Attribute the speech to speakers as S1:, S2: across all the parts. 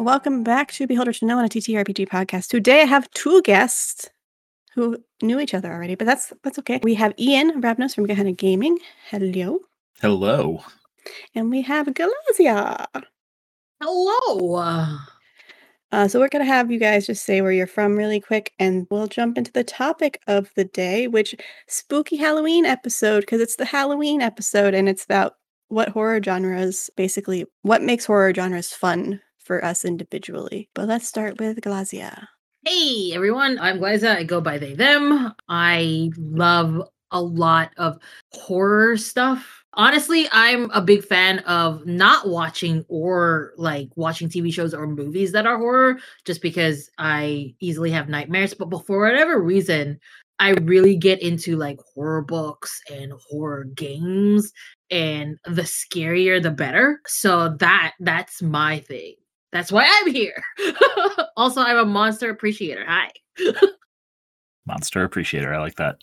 S1: welcome back to Beholder to Know on a TTRPG podcast. Today I have two guests who knew each other already, but that's that's okay. We have Ian Rabnos from Gehenna Gaming. Hello.
S2: Hello.
S1: And we have Galazia.
S3: Hello.
S1: Uh, so we're gonna have you guys just say where you're from really quick, and we'll jump into the topic of the day, which spooky Halloween episode, because it's the Halloween episode, and it's about what horror genres, basically, what makes horror genres fun for us individually. But let's start with Glazia.
S3: Hey everyone, I'm Glaza. I go by they them. I love a lot of horror stuff. Honestly, I'm a big fan of not watching or like watching TV shows or movies that are horror just because I easily have nightmares. But for whatever reason, I really get into like horror books and horror games and the scarier the better. So that that's my thing. That's why I'm here. also, I'm a monster appreciator. Hi.
S2: Monster Appreciator. I like that.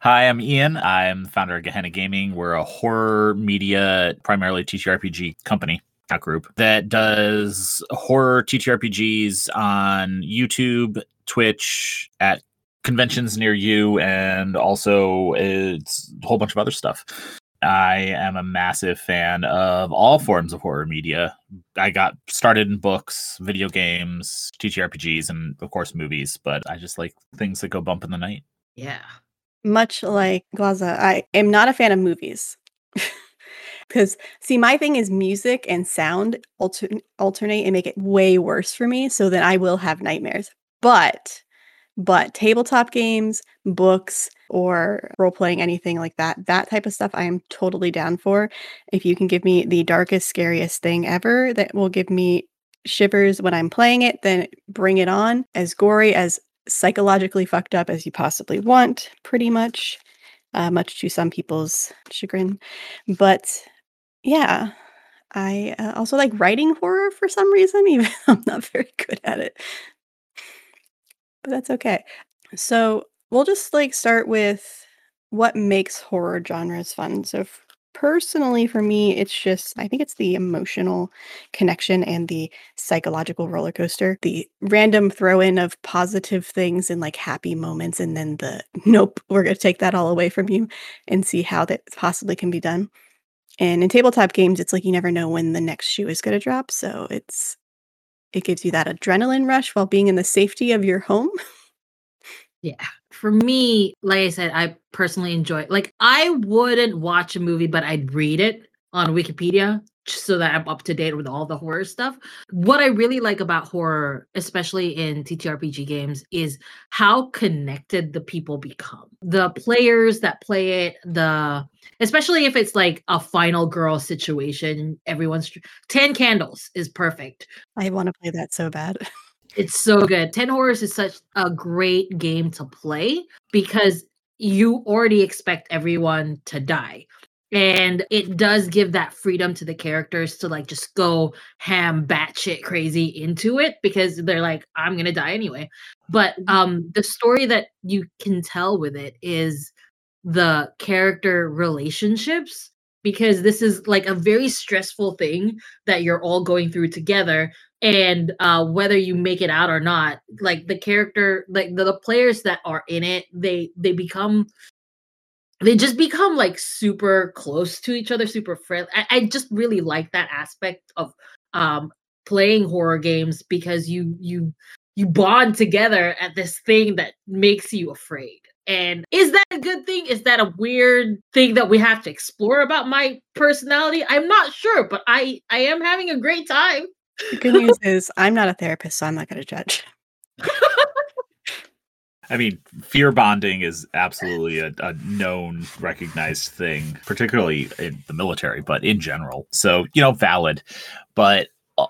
S2: Hi, I'm Ian. I'm the founder of Gehenna Gaming. We're a horror media, primarily TTRPG company, group that does horror TTRPGs on YouTube, Twitch, at conventions near you, and also it's a whole bunch of other stuff. I am a massive fan of all forms of horror media. I got started in books, video games, TTRPGs, and of course movies, but I just like things that go bump in the night.
S3: Yeah.
S1: Much like Glaza, I am not a fan of movies. Because, see, my thing is music and sound alter- alternate and make it way worse for me. So then I will have nightmares. But but tabletop games, books, or role playing, anything like that, that type of stuff, I am totally down for. If you can give me the darkest, scariest thing ever that will give me shivers when I'm playing it, then bring it on. As gory, as psychologically fucked up as you possibly want, pretty much, uh, much to some people's chagrin. But yeah, I uh, also like writing horror for some reason, even though I'm not very good at it but that's okay. So we'll just like start with what makes horror genres fun. So f- personally for me it's just i think it's the emotional connection and the psychological roller coaster the random throw in of positive things and like happy moments and then the nope we're going to take that all away from you and see how that possibly can be done and in tabletop games it's like you never know when the next shoe is going to drop so it's it gives you that adrenaline rush while being in the safety of your home.
S3: Yeah. For me, like I said, I personally enjoy it. like I wouldn't watch a movie, but I'd read it on Wikipedia so that I'm up to date with all the horror stuff. What I really like about horror, especially in TTRPG games, is how connected the people become. The players that play it, the especially if it's like a final girl situation, everyone's 10 candles is perfect.
S1: I want to play that so bad.
S3: It's so good. 10 Horrors is such a great game to play because you already expect everyone to die and it does give that freedom to the characters to like just go ham batshit crazy into it because they're like i'm gonna die anyway but um the story that you can tell with it is the character relationships because this is like a very stressful thing that you're all going through together and uh whether you make it out or not like the character like the, the players that are in it they they become they just become like super close to each other, super friendly. I, I just really like that aspect of um playing horror games because you you you bond together at this thing that makes you afraid. And is that a good thing? Is that a weird thing that we have to explore about my personality? I'm not sure, but I I am having a great time.
S1: The good news is I'm not a therapist, so I'm not going to judge.
S2: I mean, fear bonding is absolutely a, a, known, recognized thing, particularly in the military, but in general. So, you know, valid. But uh,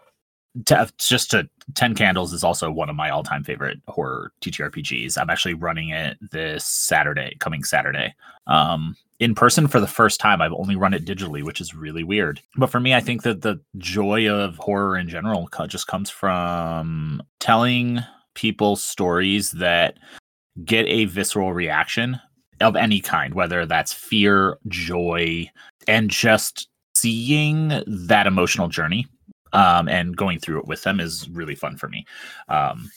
S2: to, just to 10 Candles is also one of my all time favorite horror TTRPGs. I'm actually running it this Saturday, coming Saturday. Um, in person for the first time. I've only run it digitally, which is really weird. But for me, I think that the joy of horror in general just comes from telling people stories that get a visceral reaction of any kind, whether that's fear, joy, and just seeing that emotional journey um, and going through it with them is really fun for me. Um,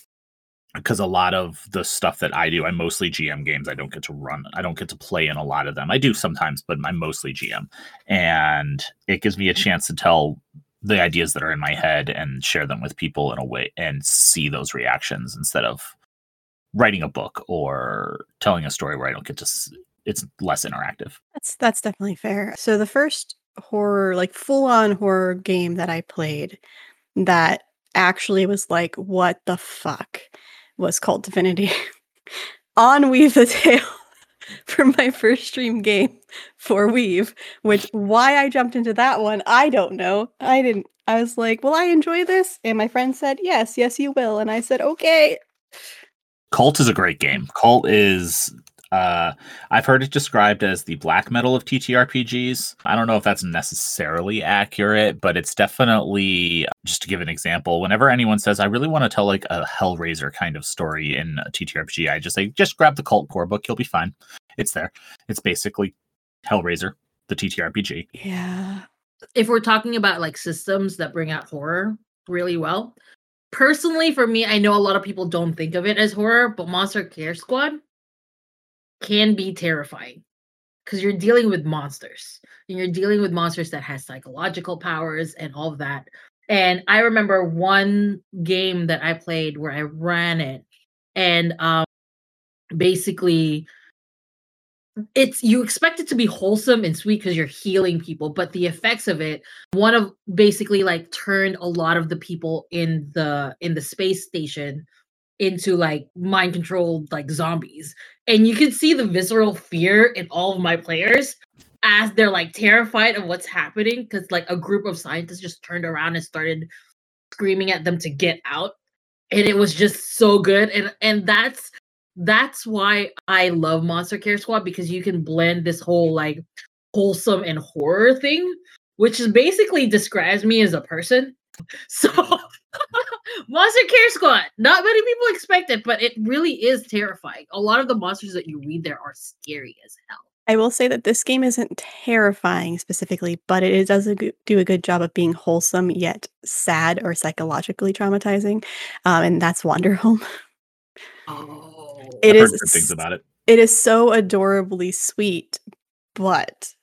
S2: because a lot of the stuff that I do, I mostly GM games. I don't get to run. I don't get to play in a lot of them. I do sometimes, but I'm mostly GM, and it gives me a chance to tell the ideas that are in my head and share them with people in a way and see those reactions instead of writing a book or telling a story where I don't get to. It's less interactive.
S1: That's that's definitely fair. So the first horror, like full on horror game that I played that actually was like, what the fuck was called Divinity on Weave the Tale for my first stream game for Weave, which why I jumped into that one, I don't know. I didn't I was like, Will I enjoy this? And my friend said, Yes, yes, you will. And I said, Okay.
S2: Kult is a great game. Kult is uh I've heard it described as the black metal of TTRPGs. I don't know if that's necessarily accurate, but it's definitely just to give an example, whenever anyone says I really want to tell like a Hellraiser kind of story in a TTRPG, I just say just grab the Kult core book, you'll be fine. It's there. It's basically Hellraiser, the TTRPG.
S1: Yeah.
S3: if we're talking about like systems that bring out horror really well, personally for me, I know a lot of people don't think of it as horror, but Monster Care Squad can be terrifying because you're dealing with monsters and you're dealing with monsters that has psychological powers and all of that. And I remember one game that I played where I ran it and um basically it's you expect it to be wholesome and sweet because you're healing people but the effects of it one of basically like turned a lot of the people in the in the space station into like mind controlled like zombies and you can see the visceral fear in all of my players as they're like terrified of what's happening because like a group of scientists just turned around and started screaming at them to get out and it was just so good and and that's that's why I love Monster Care Squad because you can blend this whole like wholesome and horror thing, which is basically describes me as a person. So mm-hmm. Monster Care Squad, not many people expect it, but it really is terrifying. A lot of the monsters that you read there are scary as hell.
S1: I will say that this game isn't terrifying specifically, but it does a good, do a good job of being wholesome yet sad or psychologically traumatizing, um, and that's Wanderhome.
S3: Oh,
S1: It
S2: I've
S1: is
S2: heard good things about it.
S1: It is so adorably sweet, but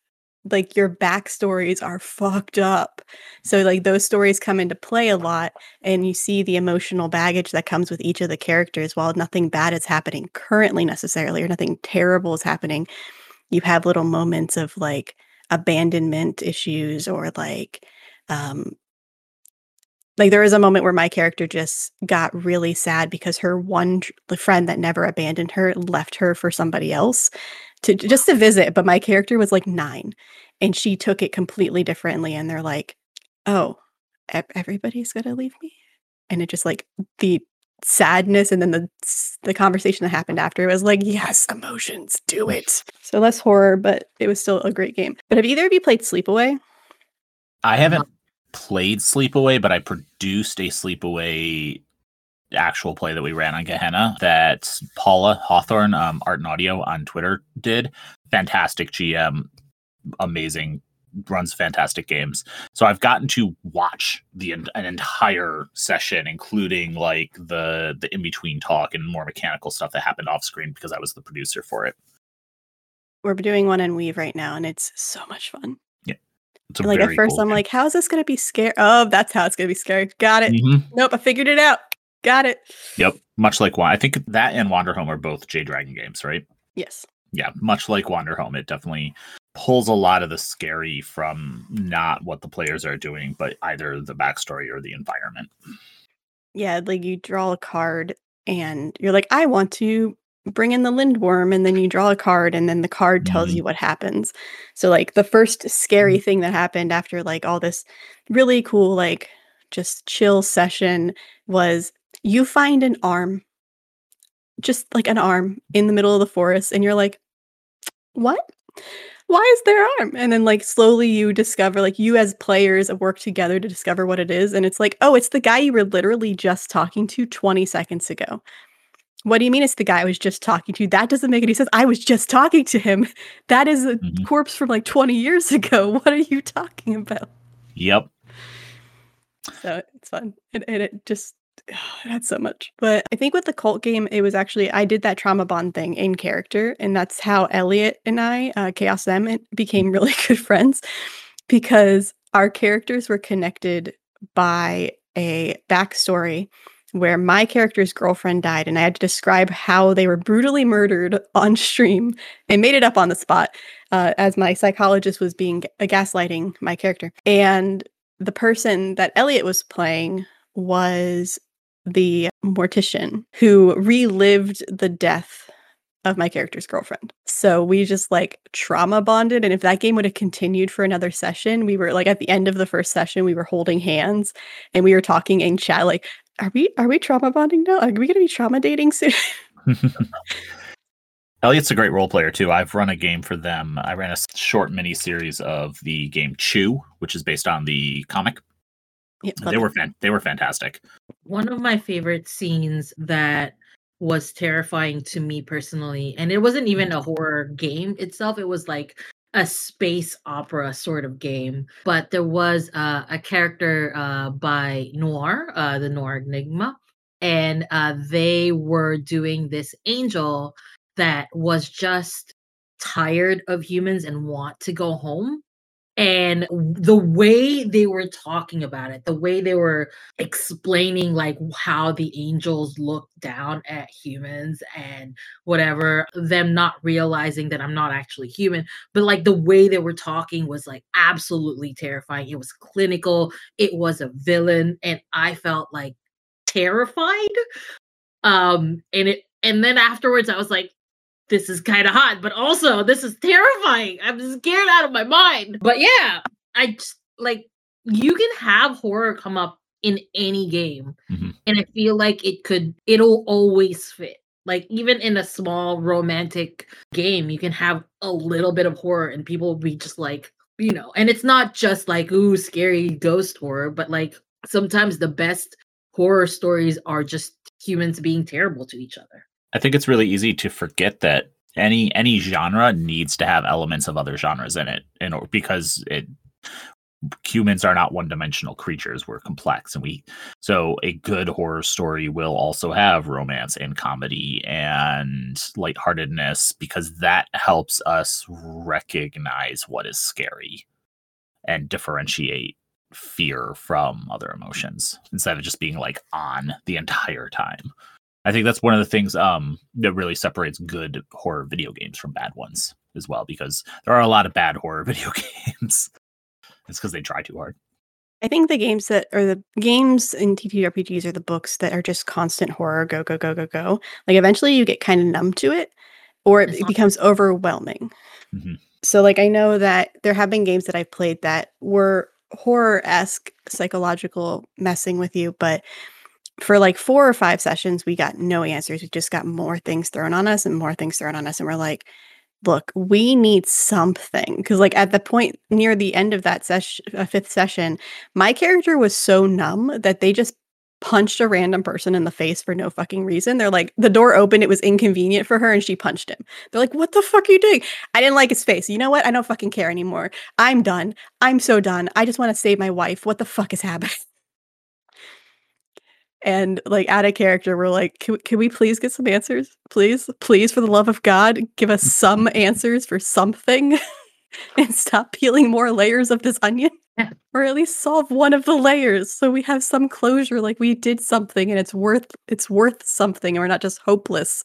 S1: like your backstories are fucked up. So like those stories come into play a lot, and you see the emotional baggage that comes with each of the characters. While nothing bad is happening currently necessarily, or nothing terrible is happening, you have little moments of like abandonment issues or like um like there was a moment where my character just got really sad because her one tr- friend that never abandoned her left her for somebody else to just to visit but my character was like 9 and she took it completely differently and they're like oh everybody's going to leave me? And it just like the sadness and then the the conversation that happened after was like yes emotions do it. So less horror but it was still a great game. But have either of you played sleepaway?
S2: I haven't played Sleepaway, but I produced a Sleepaway actual play that we ran on Gehenna that Paula Hawthorne, um, Art and Audio on Twitter did. Fantastic GM, amazing, runs fantastic games. So I've gotten to watch the an entire session, including like the the in between talk and more mechanical stuff that happened off screen because I was the producer for it.
S1: we're doing one in weave right now and it's so much fun
S2: a
S1: like at first
S2: cool
S1: i'm
S2: game.
S1: like how is this going to be scary oh that's how it's going to be scary got it
S2: Mhm.
S1: nope i figured it out got it
S2: Yep, much like. I think that and Wanderhome are both Jay Dragon games, right?
S1: yes
S2: yeah, much like Wanderhome, it definitely pulls a lot of the scary from not what the players are doing, but either the backstory or the environment.
S1: yeah like you draw a card and you're like i want to bring in the lindworm and then you draw a card and then the card tells
S2: Mhm.
S1: you what happens so like the first scary thing that happened after like all this really cool like just chill session was you find an arm just like an arm in the middle of the forest and you're like what why is there an arm and then like slowly you discover like you as players work together to discover what it is and it's like oh it's the guy you were literally just talking to 20 seconds ago what do you mean it's the guy I was just talking to? That doesn't make any sense. I was just talking to him. That is a
S2: Mhm.
S1: corpse from like 20 years ago. What are you talking about?
S2: Yep.
S1: So it's fun. And, and it just it had so much. But I think with the cult game, it was actually I did that trauma bond thing in character, and that's how Elliot and I, uh, Chaos Them, became really good friends because our characters were connected by a backstory where my character's girlfriend died and I had to describe how they were brutally murdered on stream and made it up on the spot uh, as my psychologist was being gaslighting my character. And the person that Elliot was playing was the mortician who relived the death of my character's girlfriend. So we just like trauma bonded. And if that game would have continued for another session, we were like at the end of the first session, we were holding hands and we were talking in chat like, are we are we trauma bonding now? Are we gonna be trauma dating soon?
S2: Elliot's a great role player too. I've run a game for them. I ran a short mini series of the game Chew, which is based on the comic.
S1: Yeah,
S2: they were fan- they were fantastic.
S3: One of my favorite scenes that was terrifying to me personally, and it wasn't even a horror game itself. It was like a space opera sort of game, but there was uh, a character uh, by Noir, uh, the Noir Enigma, and uh, they were doing this angel that was just tired of humans and want to go home and the way they were talking about it the way they were explaining like how the angels look down at humans and whatever them not realizing that i'm not actually human but like the way they were talking was like absolutely terrifying. It was clinical. It was a villain and i felt like terrified. Um and it and then afterwards i was like this is kind of hot, but also this is terrifying. I'm scared out of my mind. But yeah, I just like you can have horror come up in any game.
S2: Mm-hmm.
S3: And I feel like it could it'll always fit. Like even in a small romantic game, you can have a little bit of horror and people will be just like, you know, and it's not just like ooh scary ghost horror, but like sometimes the best horror stories are just humans being terrible to each other.
S2: I think it's really easy to forget that any any genre needs to have elements of other genres in it, and because it humans are not one-dimensional creatures we're complex and we so a good horror story will also have romance and comedy and lightheartedness because that helps us recognize what is scary and differentiate fear from other emotions instead of just being like on the entire time I think that's one of the things um, that really separates good horror video games from bad ones as well, because there are a lot of bad horror video games. it's because they try too hard.
S1: I think the games that are the games in TTRPGs are the books that are just constant horror, go, go, go, go, go. Like eventually you get kind of numb to it or it, it becomes overwhelming.
S2: Mm-hmm.
S1: So, like, I know that there have been games that I've played that were horror esque psychological messing with you, but for like four or five sessions, we got no answers. We just got more things thrown on us and more things thrown on us. And we're like, look, we need something. Cause like at the point near the end of that session, uh, fifth session, my character was so numb that they just punched a random person in the face for no fucking reason. They're like, the door opened, it was inconvenient for her, and she punched him. They're like, what the fuck are you doing? I didn't like his face. You know what? I don't fucking care anymore. I'm done. I'm so done. I just want to save my wife. What the fuck is happening? and like out of character we're like can, can we please get some answers? Please please for the love of god give us some answers for something and stop peeling more layers of this onion
S3: yeah.
S1: or at least solve one of the layers. So we have some closure like we did something and it's worth it's worth something and we're not just hopeless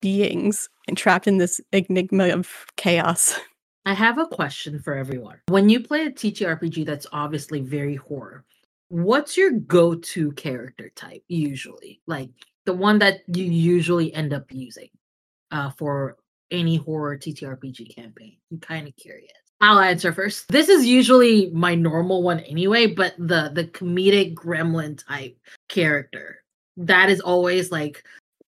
S1: beings and trapped in this enigma of chaos.
S3: I have a question for everyone. When you play a ttrpg that's obviously very horror what's your go-to character type usually? Like the one that you usually end up using uh, for any horror ttrpg campaign? I'm kind of curious. I'll answer first. This is usually my normal one anyway but the the comedic gremlin type character that is always like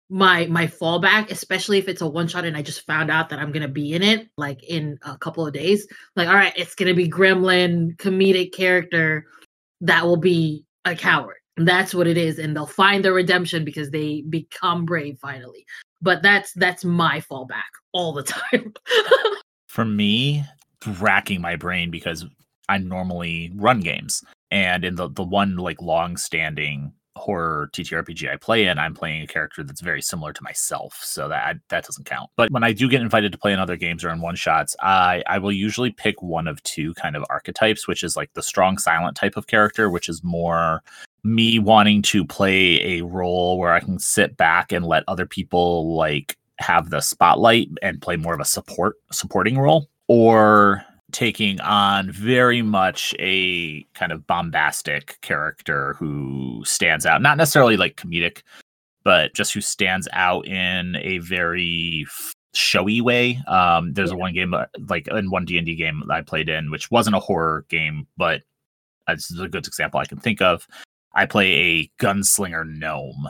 S3: my my fallback especially if it's a one shot and i just found out that i'm gonna be in it like in a couple of days. Like all right it's gonna be gremlin comedic character that will be a coward. That's what it is, and they'll find their redemption because they become brave finally. But that's that's my fallback all the time.
S2: For me, racking my brain because I normally run games. And in the the one like long standing horror TTRPG I play in, I'm playing a character that's very similar to myself, so that that doesn't count. But when I do get invited to play in other games or in one shots, I I will usually pick one of two kind of archetypes, which is like the strong silent type of character, which is more me wanting to play a role where I can sit back and let other people like have the spotlight and play more of a support supporting role or taking on very much a kind of bombastic character who stands out not necessarily like comedic but just who stands out in a very showy way um there's yeah. a one game uh, like in one d&d game that i played in which wasn't a horror game but this is a good example i can think of i play a gunslinger gnome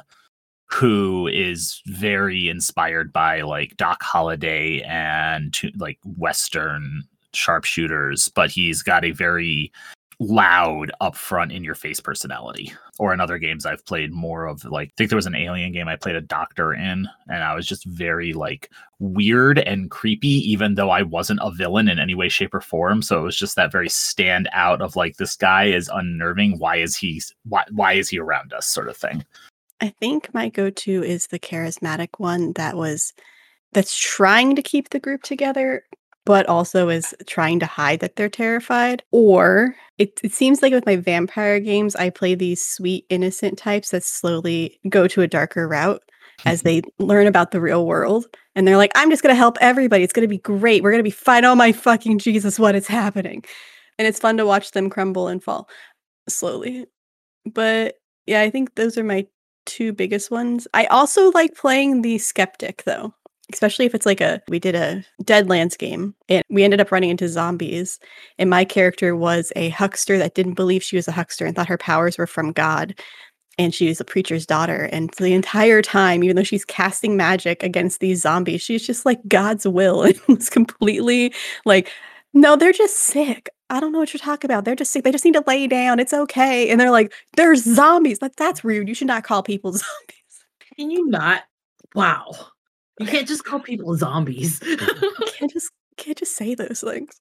S2: who is very inspired by like Doc Holliday and to, like Western sharpshooters, but he's got a very loud, upfront, in your face personality. Or in other games I've played more of like I think there was an alien game I played a doctor in, and I was just very like weird and creepy, even though I wasn't a villain in any way, shape, or form. So it was just that very stand out of like this guy is unnerving. Why is he why why is he around us sort of thing.
S1: I think my go-to is the charismatic one that was that's trying to keep the group together but also is trying to hide that they're terrified. Or it, it seems like with my vampire games, I play these sweet, innocent types that slowly go to a darker route as mm-hmm. they learn about the real world. And they're like, I'm just going to help everybody. It's going to be great. We're going to be fine. Oh my fucking Jesus, what is happening? And it's fun to watch them crumble and fall slowly. But yeah, I think those are my two biggest ones. I also like playing the skeptic though, especially if it's like a we did a Deadlands game and we ended up running into zombies and my character was a huckster that didn't believe she was a huckster and thought her powers were from God and she was a preacher's daughter and the entire time even though she's casting magic against these zombies she's just like God's will and was completely like no they're just sick I don't know what you're talking about. They're just sick. They just need to lay down. It's okay. And they're like, they're zombies. Like, that's rude. You should not call people zombies.
S3: Can you not? Wow. You can't just call people zombies.
S1: can't just can't just say those things.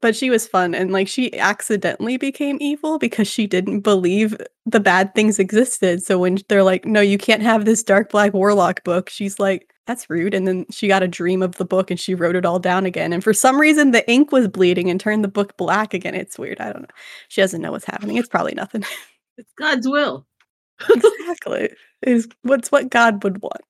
S1: But she was fun and like she accidentally became evil because she didn't believe the bad things existed. So when they're like, "No, you can't have this dark black warlock book." She's like, that's rude. And then she got a dream of the book and she wrote it all down again. And for some reason, the ink was bleeding and turned the book black again. It's weird. I don't know. She doesn't know what's happening. It's probably nothing.
S3: It's God's will.
S1: exactly. It's what's what God would want.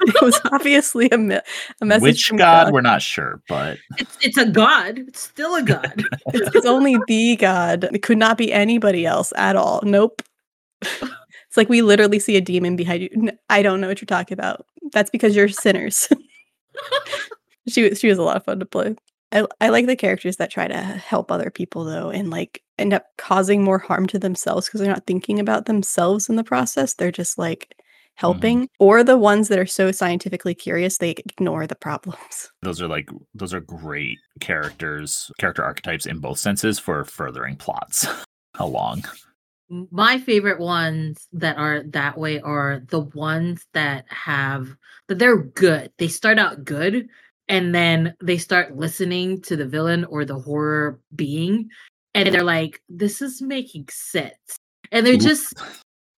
S1: it was obviously a, me- a message.
S2: Which God, God, we're not sure, but
S3: it's, it's a God. It's still a God.
S1: it's, it's only the God. It could not be anybody else at all. Nope. It's like we literally see a demon behind you. I don't know what you're talking about. That's because you're sinners. she was she was a lot of fun to play. I I like the characters that try to help other people though and like end up causing more harm to themselves because they're not thinking about themselves in the process. They're just like helping mm. or the ones that are so scientifically curious they ignore the problems.
S2: Those are like those are great characters, character archetypes in both senses for furthering plots along
S3: my favorite ones that are that way are the ones that have that they're good. They start out good and then they start listening to the villain or the horror being and they're like this is making sense. And they're just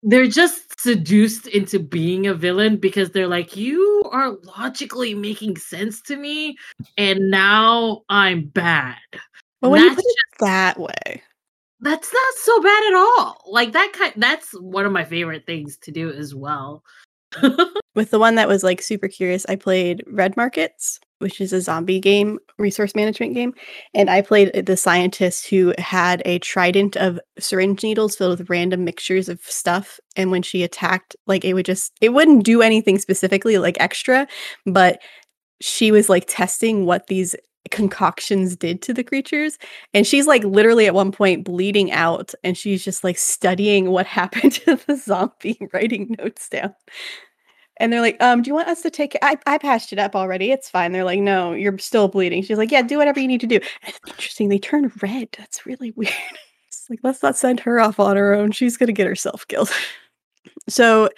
S3: they're just seduced into being a villain because they're like you are logically making sense to me and now I'm bad.
S1: But when you put it that way,
S3: that's not so bad at all. Like that kind that's one of my favorite things to do as well.
S1: With the one that was like super curious, I played Red Markets, which is a zombie game, resource management game. And I played uh, the scientist who had a trident of syringe needles filled with random mixtures of stuff. And when she attacked, like it would just, it wouldn't do anything specifically like extra, but she was like testing what these concoctions did to the creatures. And she's like literally at one point bleeding out and she's just like studying what happened to the zombie, writing notes down. And they're like, um, do you want us to take? I, I patched it up already. It's fine. They're like, no, you're still bleeding. She's like, yeah, do whatever you need to do. And it's interesting. They turn red. That's really weird. it's like, let's not send her off on her own. She's going to get herself killed. so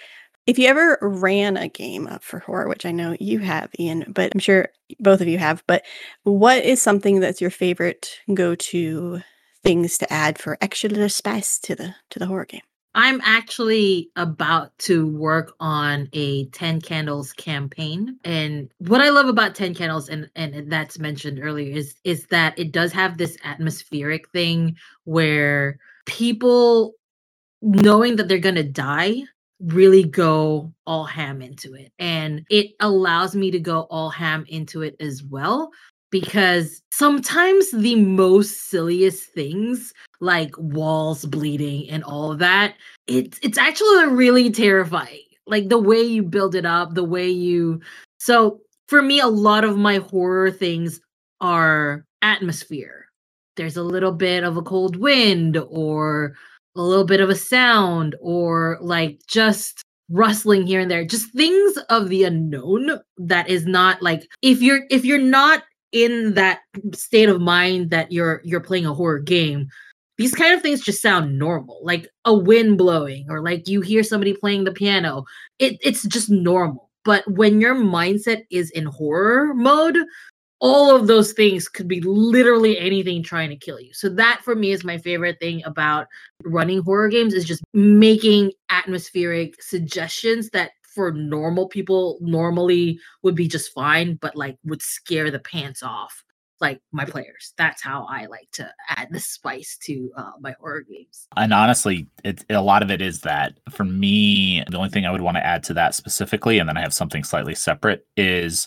S1: if you ever ran a game up for horror, which I know you have, Ian, but I'm sure both of you have, but what is something that's your favorite go to things to add for extra little spice to the to the horror game.
S3: I'm actually about to work on a 10 candles campaign. And what I love about 10 candles and and that's mentioned earlier is is that it does have this atmospheric thing where people knowing that they're going to die really go all ham into it. And it allows me to go all ham into it as well because sometimes the most silliest things like walls bleeding and all of that it's it's actually really terrifying like the way you build it up the way you so for me a lot of my horror things are atmosphere. There's a little bit of a cold wind or a little bit of a sound or like just rustling here and there just things of the unknown that is not like if you're if you're not in that state of mind that you're you're playing a horror game these kind of things just sound normal like a wind blowing or like you hear somebody playing the piano. It, it's just normal. But when your mindset is in horror mode all of those things could be literally anything trying to kill you. So that for me is my favorite thing about running horror games is just making atmospheric suggestions that for normal people normally would be just fine, but like would scare the pants off like my players. That's how I like to add the spice to uh, my horror games.
S2: And honestly, it, a lot of it is that for me, the only thing I would want to add to that specifically, and then I have something slightly separate, is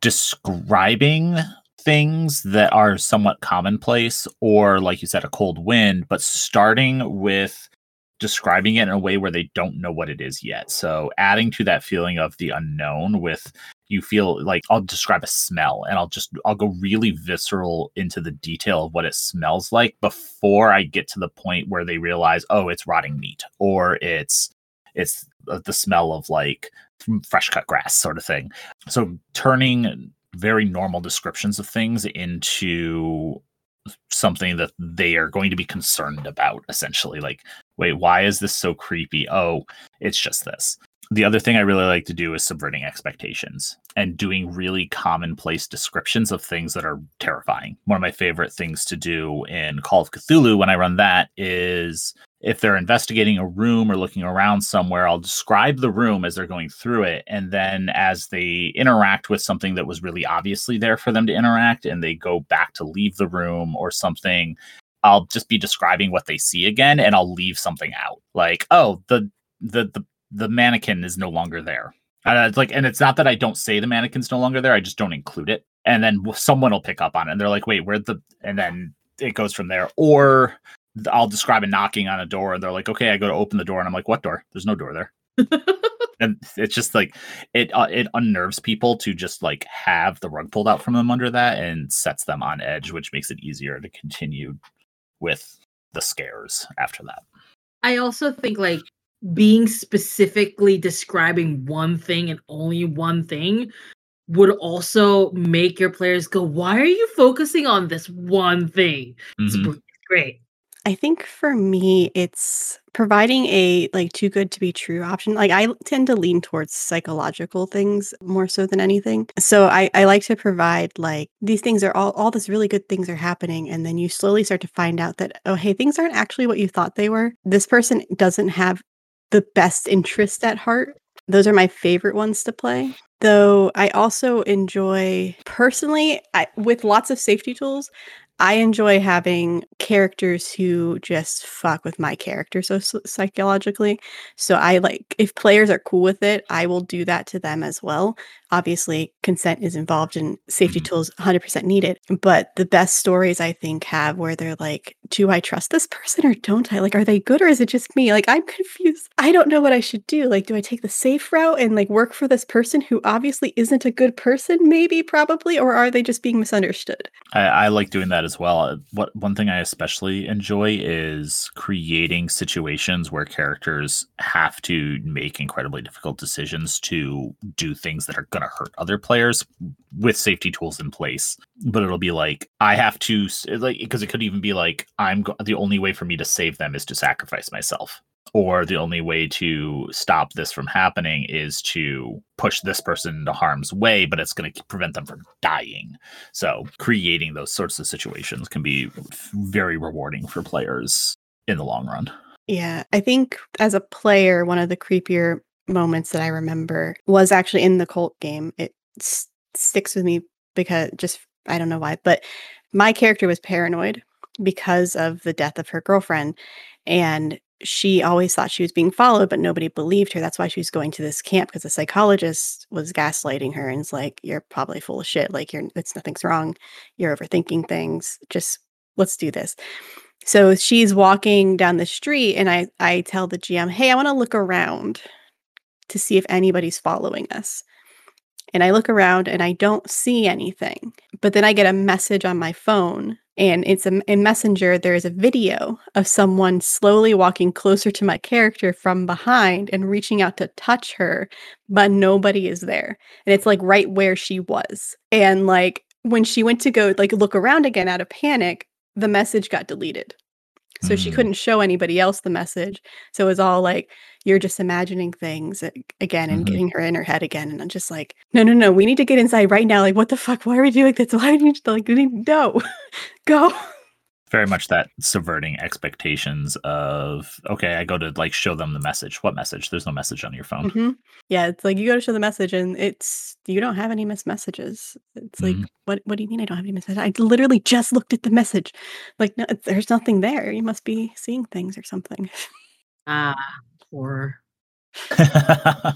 S2: describing things that are somewhat commonplace or like you said a cold wind but starting with describing it in a way where they don't know what it is yet. So adding to that feeling of the unknown with you feel like I'll describe a smell and I'll just I'll go really visceral into the detail of what it smells like before I get to the point where they realize oh it's rotting meat or it's it's uh, the smell of like fresh cut grass sort of thing. So turning very normal descriptions of things into something that they are going to be concerned about essentially like wait why is this so creepy? Oh it's just this. The other thing i really like to do is subverting expectations and doing really commonplace descriptions of things that are terrifying one of my favorite things to do in call of cthulhu when i run that is if they're investigating a room or looking around somewhere, I'll describe the room as they're going through it. And then as they interact with something that was really obviously there for them to interact and they go back to leave the room or something, I'll just be describing what they see again and I'll leave something out. Like, oh, the the the, the mannequin is no longer there. Uh, it's like, and it's not that I don't say the mannequin's no longer there. I just don't include it. And then someone will pick up on it. And they're like, wait, where'd the, and then it goes from there. Or I'll describe a knocking on a door, and they're like, "Okay." I go to open the door, and I'm like, "What door? There's no door there." and it's just like it uh, it unnerves people to just like have the rug pulled out from them under that, and sets them on edge, which makes it easier to continue with the scares after that.
S3: I also think like being specifically describing one thing and only one thing would also make your players go, "Why are you focusing on this one thing?" Mm-hmm. It's great.
S1: I think for me, it's providing a like too good to be true option. Like I tend to lean towards psychological things more so than anything. So I, I like to provide like these things are all all this really good things are happening, and then you slowly start to find out that oh hey things aren't actually what you thought they were. This person doesn't have the best interest at heart. Those are my favorite ones to play. Though I also enjoy personally I, with lots of safety tools. I enjoy having characters who just fuck with my character so, so, psychologically. So I like if players are cool with it, I will do that to them as well. Obviously, consent is involved and safety mm-hmm. tools 100% needed. But the best stories I think have where they're like, do I trust this person or don't I? Like, are they good or is it just me? Like, I'm confused. I don't know what I should do. Like, do I take the safe route and like work for this person who obviously isn't a good person? Maybe, probably, or are they just being misunderstood?
S2: I, I like doing that as well. Uh, what one thing I especially enjoy is creating situations where characters have to make incredibly difficult decisions to do things that are going hurt other players with safety tools in place. But it'll be like I have to like because it could even be like I'm go- the only way for me to save them is to sacrifice myself or the only way to stop this from happening is to push this person into harm's way but it's going to prevent them from dying so creating those sorts of situations can be very rewarding for players in the long run
S1: Yeah, I think as a player, one of the creepier moments that I remember was actually in the cult game. It s- sticks with me because just I don't know why, but my character was paranoid because of the death of her girlfriend and she always thought she was being followed but nobody believed her. That's why she was going to this camp because the psychologist was gaslighting her and it's like you're probably full of shit. Like you're it's nothing's wrong. You're overthinking things. Just let's do this. So she's walking down the street and i i tell the gm hey i want to look around to see if anybody's following us. And i look around and i don't see anything but then i get a message on my phone and it's a, in messenger there is a video of someone slowly walking closer to my character from behind and reaching out to touch her but nobody is there. And it's like right where she was. And like when she went to go like look around again out of panic the message got deleted. So she
S2: Mm.
S1: couldn't show anybody else the message. So it was all like you're just imagining things again and
S2: Mhm.
S1: getting her in her head again and i'm just like no no no we need to get inside right now like what the fuck why are we doing this? Why do you like we need no go. Go.
S2: very much that subverting expectations of okay i go to like show them the message. What message? There's no message on your phone.
S1: Mhm. yeah it's like you go to show the message and it's you don't have any missed messages. It's like
S2: Mhm.
S1: what what do you mean i don't have any messages i literally just looked at the message. Like no, there's nothing there. You must be seeing things or something.
S3: Ah, horror.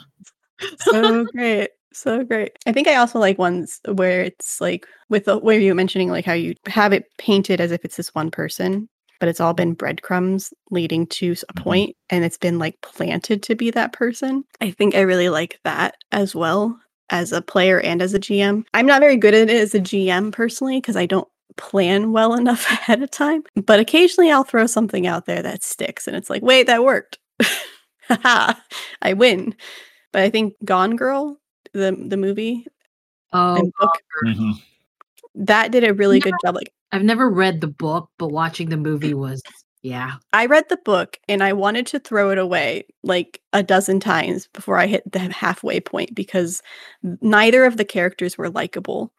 S1: so great so great i think i also like ones where it's like with the, where you were mentioning like how you have it painted as if it's this one person but it's all been breadcrumbs leading to s- a
S2: Mhm.
S1: point and it's been like planted to be that person i think i really like that as well as a player and as a gm i'm not very good at it as a gm personally because i don't plan well enough ahead of time but occasionally i'll throw something out there that sticks and it's like wait that worked haha i win but I think Gone Girl, the the movie
S3: Oh,
S1: and book,
S2: Mhm.
S1: that did a really good job. Like
S3: I've never read the book, but watching the movie was yeah.
S1: I read the book and I wanted to throw it away like a dozen times before I hit the halfway point because neither of the characters were likable.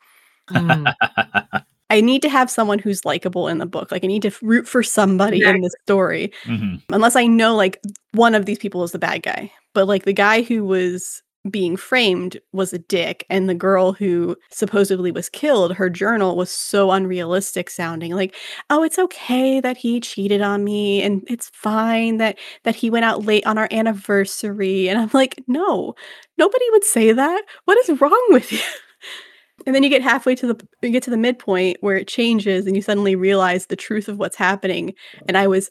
S3: Mm.
S1: I need to have someone who's likable in the book. Like I need to root for somebody in the story.
S2: Mhm.
S1: unless I know like one of these people is the bad guy. But like the guy who was being framed was a dick, and the girl who supposedly was killed, her journal was so unrealistic sounding. Like, oh, it's okay that he cheated on me, and it's fine that that he went out late on our anniversary. And I'm like, no, nobody would say that. What is wrong with you? And then you get halfway to the you get to the midpoint where it changes and you suddenly realize the truth of what's happening. And I was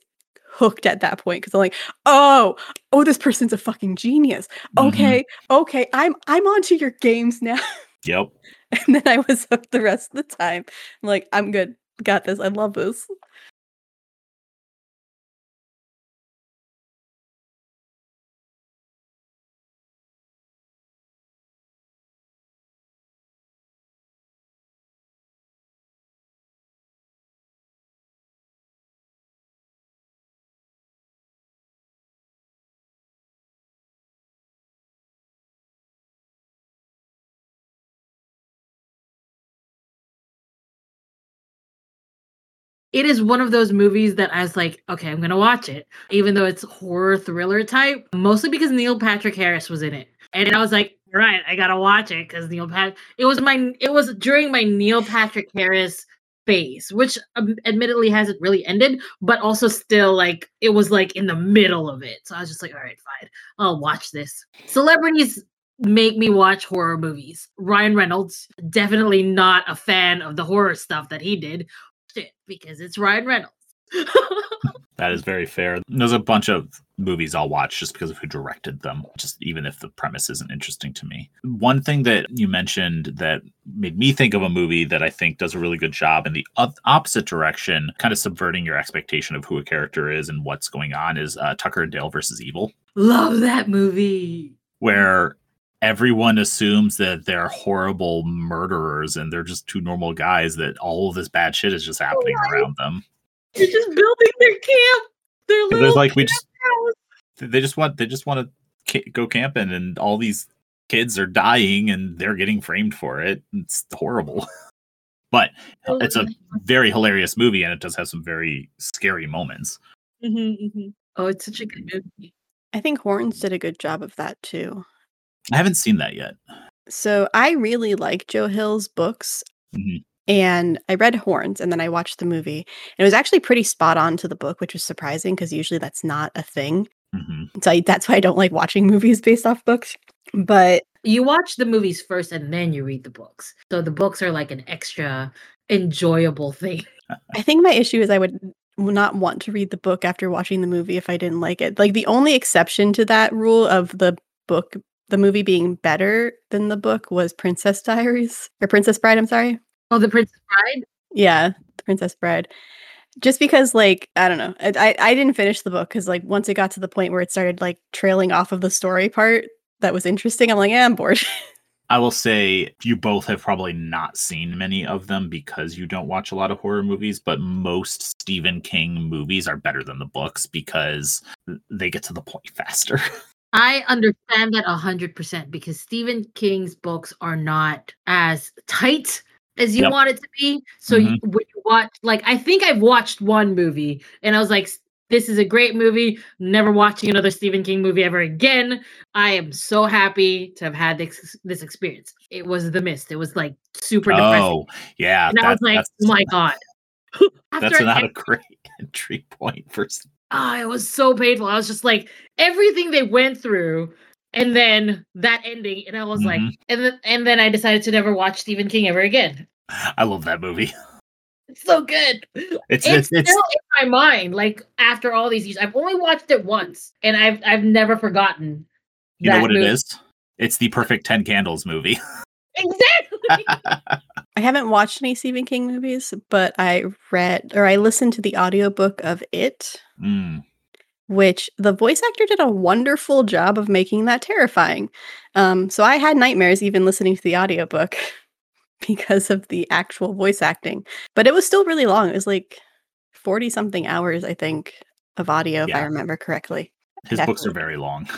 S1: hooked at that point because I'm like, oh, oh, this person's a fucking genius.
S2: Mhm.
S1: Okay, okay, I'm I'm onto your games now.
S2: Yep.
S1: and then I was hooked the rest of the time. I'm like, I'm good. Got this. I love this.
S3: It is one of those movies that I was like, okay, I'm gonna watch it, even though it's horror thriller type. Mostly because Neil Patrick Harris was in it, and I was like, right, I gotta watch it because Neil Pat. It was my. It was during my Neil Patrick Harris phase, which um, admittedly hasn't really ended, but also still like it was like in the middle of it. So I was just like, all right, fine, I'll watch this. Celebrities make me watch horror movies. Ryan Reynolds, definitely not a fan of the horror stuff that he did. Shit, because it's Ryan Reynolds.
S2: That is very fair. There's a bunch of movies I'll watch just because of who directed them, just even if the premise isn't interesting to me. One thing that you mentioned that made me think of a movie that I think does a really good job in the op- opposite direction, kind of subverting your expectation of who a character is and what's going on, is uh, Tucker and Dale versus Evil,
S3: Love that movie.
S2: where everyone assumes that they're horrible murderers and they're just two normal guys that all of this bad shit is just oh happening
S3: Right.
S2: around them.
S3: They're just building their camp. Their
S2: There's
S3: little
S2: like we just
S3: house.
S2: They just want they just want to ca- go camping, and all these kids are dying, and they're getting framed for it. It's horrible. but
S3: Oh,
S2: it's a very hilarious movie, and it does have some very scary moments. Mm-hmm, mm-hmm.
S3: Oh, it's such a good mm. movie.
S1: I think Horns did a good job of that too.
S2: I haven't seen that yet.
S1: So I really like Joe Hill's books.
S2: Mhm.
S1: And I read Horns and then I watched the movie. And it was actually pretty spot on to the book, which was surprising because usually that's not a thing.
S2: hmm
S1: So I, that's why I don't like watching movies based off books. But
S3: You watch the movies first and then you read the books. So the books are like an extra enjoyable thing.
S1: I think my issue is I would not want to read the book after watching the movie if I didn't like it. Like the only exception to that rule of the book, the movie being better than the book was Princess Diaries or Princess Bride. I'm sorry.
S3: Oh, the Princess Bride?
S1: Yeah, The Princess Bride. Just because, like, I don't know, I I, I didn't finish the book because, like, once it got to the point where it started like trailing off of the story part that was interesting, I'm like, yeah, I'm bored.
S2: I will say you both have probably not seen many of them because you don't watch a lot of horror movies, but most Stephen King movies are better than the books because they get to the point faster.
S3: I understand that 100% because Stephen King's books are not as tight as you
S2: Yep.
S3: want it to be. So you, mm-hmm. when you watch, like, I think I've watched one movie and I was like, this is a great movie. Never watching another Stephen King movie ever again. I am so happy to have had this, this experience. It was The Mist. It was like super depressing.
S2: oh, yeah.
S3: and I was like, oh my God. After
S2: that's not a great entry point for. S-
S3: Ah, it was so painful. I was just like everything they went through, and then that ending, and I was like,
S2: Mhm.
S3: and then and then I decided to never watch Stephen King ever again.
S2: I love that movie.
S3: It's so good.
S2: It's
S3: It's,
S2: it's, it's
S3: still in my mind. Like after all these years, I've only watched it once, and I've I've never forgotten.
S2: you know what
S3: movie.
S2: it is. It's the perfect Ten Candles movie.
S3: Exactly.
S1: I haven't watched any Stephen King movies, but I read or I listened to the audiobook of It,
S2: Mm,
S1: which the voice actor did a wonderful job of making that terrifying. Um, so I had nightmares even listening to the audiobook because of the actual voice acting. But it was still really long. It was like 40 something hours, I think, of audio, if I remember correctly.
S2: his books are very long.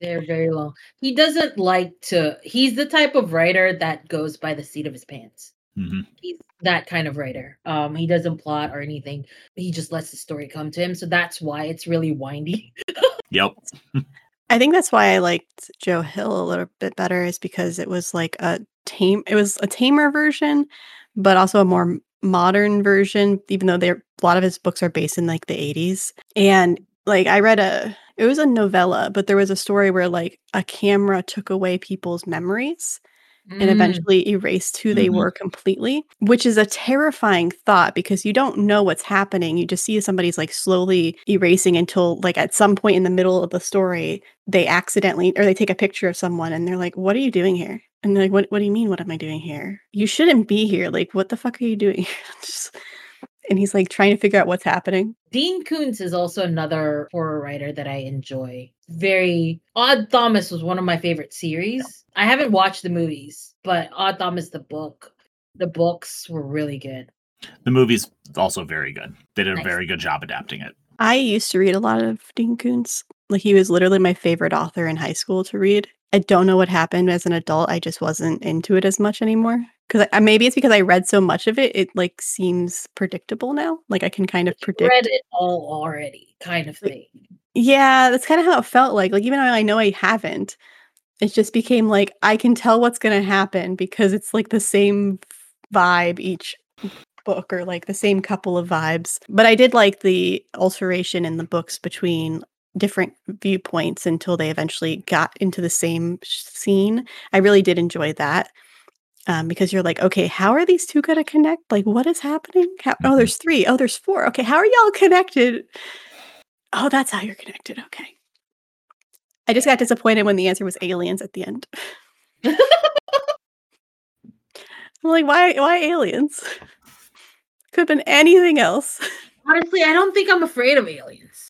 S3: They're very long. He doesn't like to. He's the type of writer that goes by the seat of his pants.
S2: Hmm
S3: he's that kind of writer. Um, he doesn't plot or anything. He just lets the story come to him. So that's why it's really windy.
S2: Yep.
S1: I think that's why I liked Joe Hill a little bit better is because it was like a tame it was a tamer version, but also a more modern version, even though they're a lot of his books are based in like the 80s. And like I read a it was a novella, but there was a story where like a camera took away people's memories and
S3: Mm,
S1: eventually erased who they
S2: Mhm.
S1: were completely, which is a terrifying thought because you don't know what's happening. You just see somebody's like slowly erasing until like at some point in the middle of the story, they accidentally or they take a picture of someone and they're like, What are you doing here? And they're like, What what do you mean? What am I doing here? You shouldn't be here. Like, what the fuck are you doing? Just- and he's like trying to figure out what's happening.
S3: Dean Koontz is also another horror writer that I enjoy. Very Odd Thomas was one of my favorite series. I haven't watched the movies, but Odd Thomas the book, the books were really good.
S2: The movie's also very good. They did a very good job adapting it.
S1: I used to read a lot of Dean Koontz. Like he was literally my favorite author in high school to read. I don't know what happened as an adult. I just wasn't into it as much anymore. Because maybe it's because I read so much of it. It like seems predictable now. Like I can kind of predict.
S3: read it all already, kind of thing.
S1: Yeah, that's kind of how it felt like. Like even though I know I haven't, it just became like I can tell what's going to happen because it's like the same vibe each book or like the same couple of vibes. But I did like the alteration in the books between different viewpoints until they eventually got into the same scene. I really did enjoy that. Um, because you're like, okay, how are these two going to connect? Like, what is happening? How- oh,
S2: Mhm.
S1: there's three. Oh, there's four. Okay, how are y'all connected? Oh, that's how you're connected. Okay. I just got disappointed when the answer was aliens at the end. I'm like, why why aliens? Could have been anything else.
S3: Honestly, I don't think I'm afraid of aliens.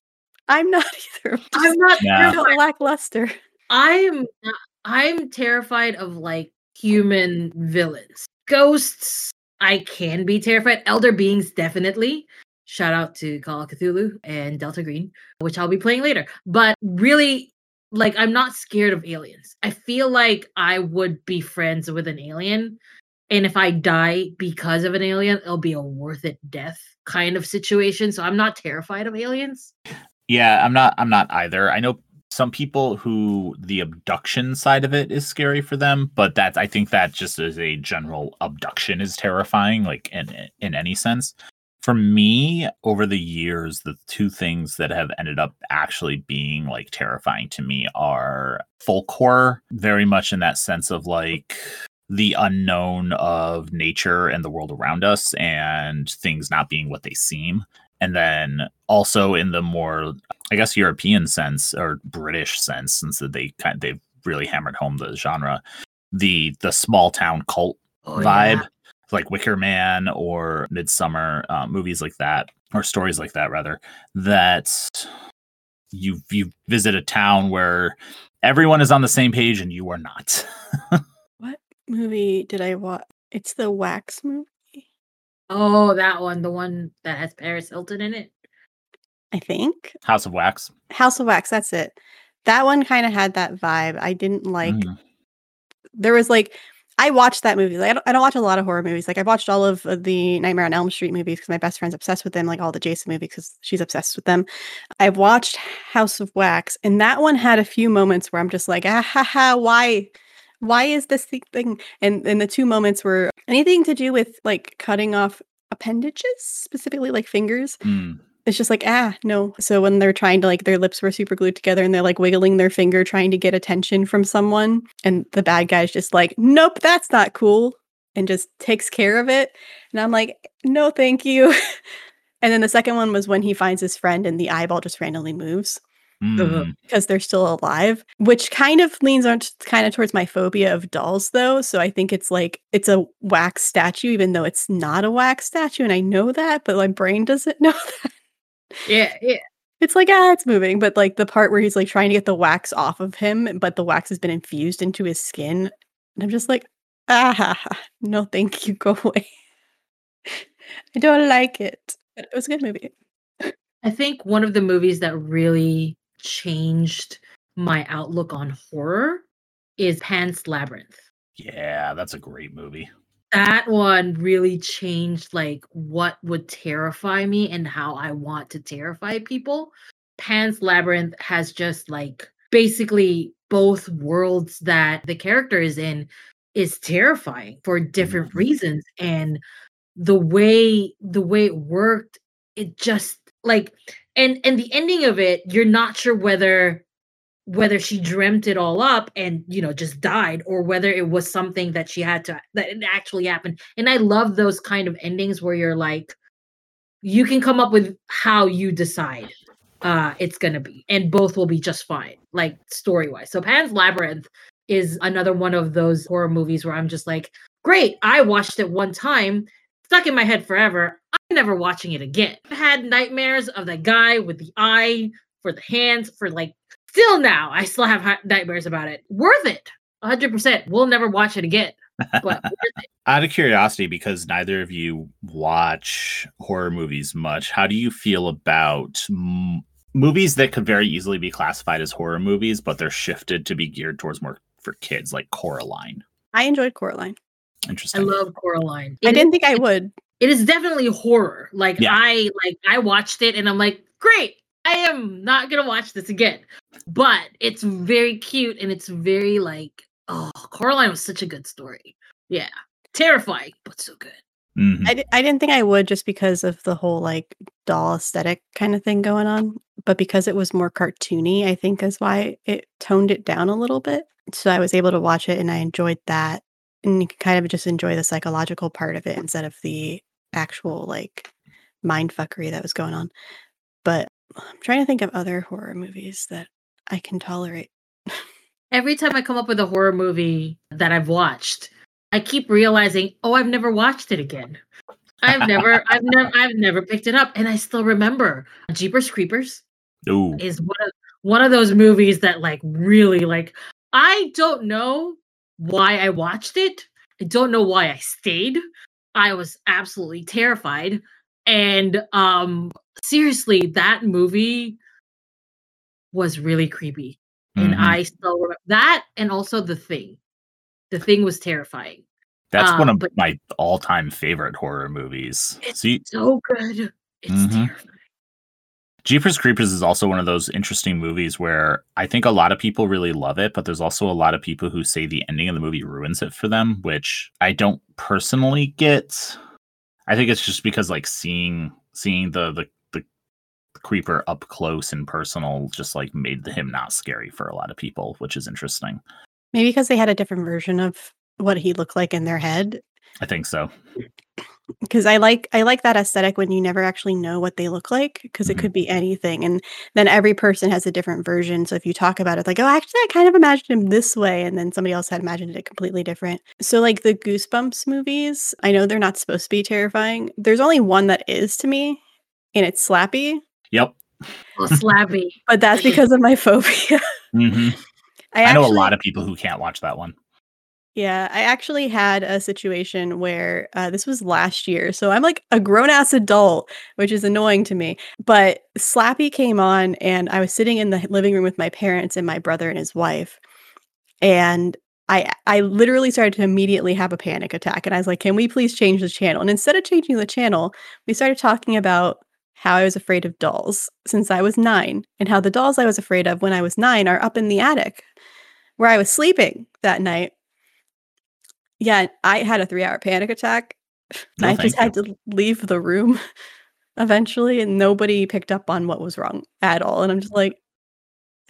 S1: I'm not either.
S3: I'm not
S2: Yeah.
S1: Just
S3: terrified.
S1: lackluster.
S3: I'm not- I'm terrified of like human villains. Ghosts, I can be terrified. Elder beings, definitely. Shout out to Call of Cthulhu and Delta Green, which I'll be playing later. But really, like, I'm not scared of aliens. I feel like I would be friends with an alien. And if I die because of an alien, it'll be a worth it death kind of situation. So I'm not terrified of aliens.
S2: Yeah, I'm not. I'm not either. I know some people who the abduction side of it is scary for them, but that's I think that just as a general abduction is terrifying, like in in any sense. For me, over the years, the two things that have ended up actually being like terrifying to me are folk horror, very much in that sense of like the unknown of nature and the world around us and things not being what they seem and then also in the more i guess european sense or british sense since they kind of, they've really hammered home the genre the the small town cult
S3: Oh,
S2: vibe
S3: yeah.
S2: like wicker man or midsummer uh, movies like that or stories like that rather that you you visit a town where everyone is on the same page and you are not
S1: What movie did I watch? It's the Wax movie,
S3: Oh, that one, the one that has Paris Hilton in it.
S1: I think.
S2: house of wax
S1: House of Wax, that's it. That one kind of had that vibe. I didn't like
S2: Mm.
S1: there was like I watched that movie. Like, I, don't, I don't watch a lot of horror movies. Like I've watched all of uh, the Nightmare on Elm Street movies because my best friend's obsessed with them. Like all the Jason movies because she's obsessed with them. I've watched House of Wax, and that one had a few moments where I'm just like, ah ha ha, why, why is this thing? And and the two moments were anything to do with like cutting off appendages, specifically like fingers.
S2: Mm.
S1: It's just like, ah, no. So when they're trying to like their lips were super glued together and they're like wiggling their finger trying to get attention from someone, and the bad guy's just like, nope, that's not cool, and just takes care of it. And I'm like, no, thank you. and then the second one was when he finds his friend and the eyeball just randomly moves
S2: Mm.
S1: because they're still alive, which kind of leans on kind of towards my phobia of dolls, though. So I think it's like it's a wax statue, even though it's not a wax statue, and I know that, but my brain doesn't know that.
S3: Yeah, yeah.
S1: It's like, ah, it's moving. But like the part where he's like trying to get the wax off of him, but the wax has been infused into his skin. And I'm just like, ah, no, thank you. Go away. I don't like it. But it was a good movie.
S3: I think one of the movies that really changed my outlook on horror is Pan's Labyrinth.
S2: Yeah, that's a great movie.
S3: That one really changed like what would terrify me and how I want to terrify people. Pan's Labyrinth has just like basically both worlds that the character is in is terrifying for different
S2: Mhm.
S3: reasons and the way the way it worked it just like and and the ending of it you're not sure whether whether she dreamt it all up and you know just died or whether it was something that she had to that it actually happened. And i love those kind of endings where you're like you can come up with how you decide uh it's gonna be and both will be just fine like story wise so pan's labyrinth is another one of those horror movies where i'm just like great i watched it one time stuck in my head forever i'm never watching it again I've had nightmares of that guy with the eye for the hands for like still now i still have hi- nightmares about it worth it 100% we'll never watch it again but.
S2: Out of curiosity, because neither of you watch horror movies much, how do you feel about m- movies that could very easily be classified as horror movies, but they're shifted to be geared towards more for kids, like Coraline?
S1: I enjoyed Coraline.
S2: Interesting.
S3: I love coraline
S1: I didn't
S3: is-
S1: think I would.
S3: It is definitely horror. Like
S2: Yeah.
S3: I like I watched it and I'm like, great. I am not gonna watch this again. But it's very cute and it's very like, oh, Coraline was such a good story. Yeah, terrifying but so good.
S2: Mhm.
S1: I, I didn't think I would just because of the whole like doll aesthetic kind of thing going on. But because it was more cartoony, I think is why it toned it down a little bit. So I was able to watch it and I enjoyed that. And you can kind of just enjoy the psychological part of it instead of the actual like mind fuckery that was going on. But I'm trying to think of other horror movies that I can tolerate.
S3: Every time I come up with a horror movie that I've watched, I keep realizing, oh, I've never watched it again. I've never, I've never, I've never picked it up, and I still remember Jeepers Creepers.
S2: Ooh,
S3: is one of one of those movies that like really like I don't know why I watched it. I don't know why I stayed. I was absolutely terrified And um seriously, that movie was really creepy. And
S2: Mhm.
S3: I still remember that and also the thing. The thing was terrifying.
S2: That's one
S3: um,
S2: of
S3: but-
S2: my all-time favorite horror movies.
S3: It's
S2: So
S3: so good. It's
S2: Mhm.
S3: terrifying.
S2: Jeepers Creepers is also one of those interesting movies where I think a lot of people really love it, but there's also a lot of people who say the ending of the movie ruins it for them, which I don't personally get. I think it's just because like seeing seeing the the the creeper up close and personal just like made him not scary for a lot of people, which is interesting.
S1: Maybe because they had a different version of what he looked like in their head.
S2: I think so.
S1: Because I like I like that aesthetic when you never actually know what they look like because
S2: Mhm.
S1: it could be anything, and then every person has a different version. So if you talk about it, like, oh, actually, I kind of imagined him this way, and then somebody else had imagined it completely different. So like the Goosebumps movies, I know they're not supposed to be terrifying. There's only one that is to me, and it's Slappy,
S2: Yep.
S3: Well, Slappy.
S1: but that's because of my phobia.
S2: hmm
S1: I,
S2: I know a lot of people who can't watch that one.
S1: Yeah, I actually had a situation where uh, this was last year. So I'm like a grown ass adult, which is annoying to me. But Slappy came on, and I was sitting in the living room with my parents and my brother and his wife. And I, I literally started to immediately have a panic attack. And I was like, can we please change the channel? And instead of changing the channel, we started talking about how I was afraid of dolls since I was nine, and how the dolls I was afraid of when I was nine are up in the attic where I was sleeping that night. Yeah, I had a three hour panic attack.
S2: No,
S1: I just
S2: thank
S1: had to leave the room eventually, and nobody picked up on what was wrong at all. And I'm just like,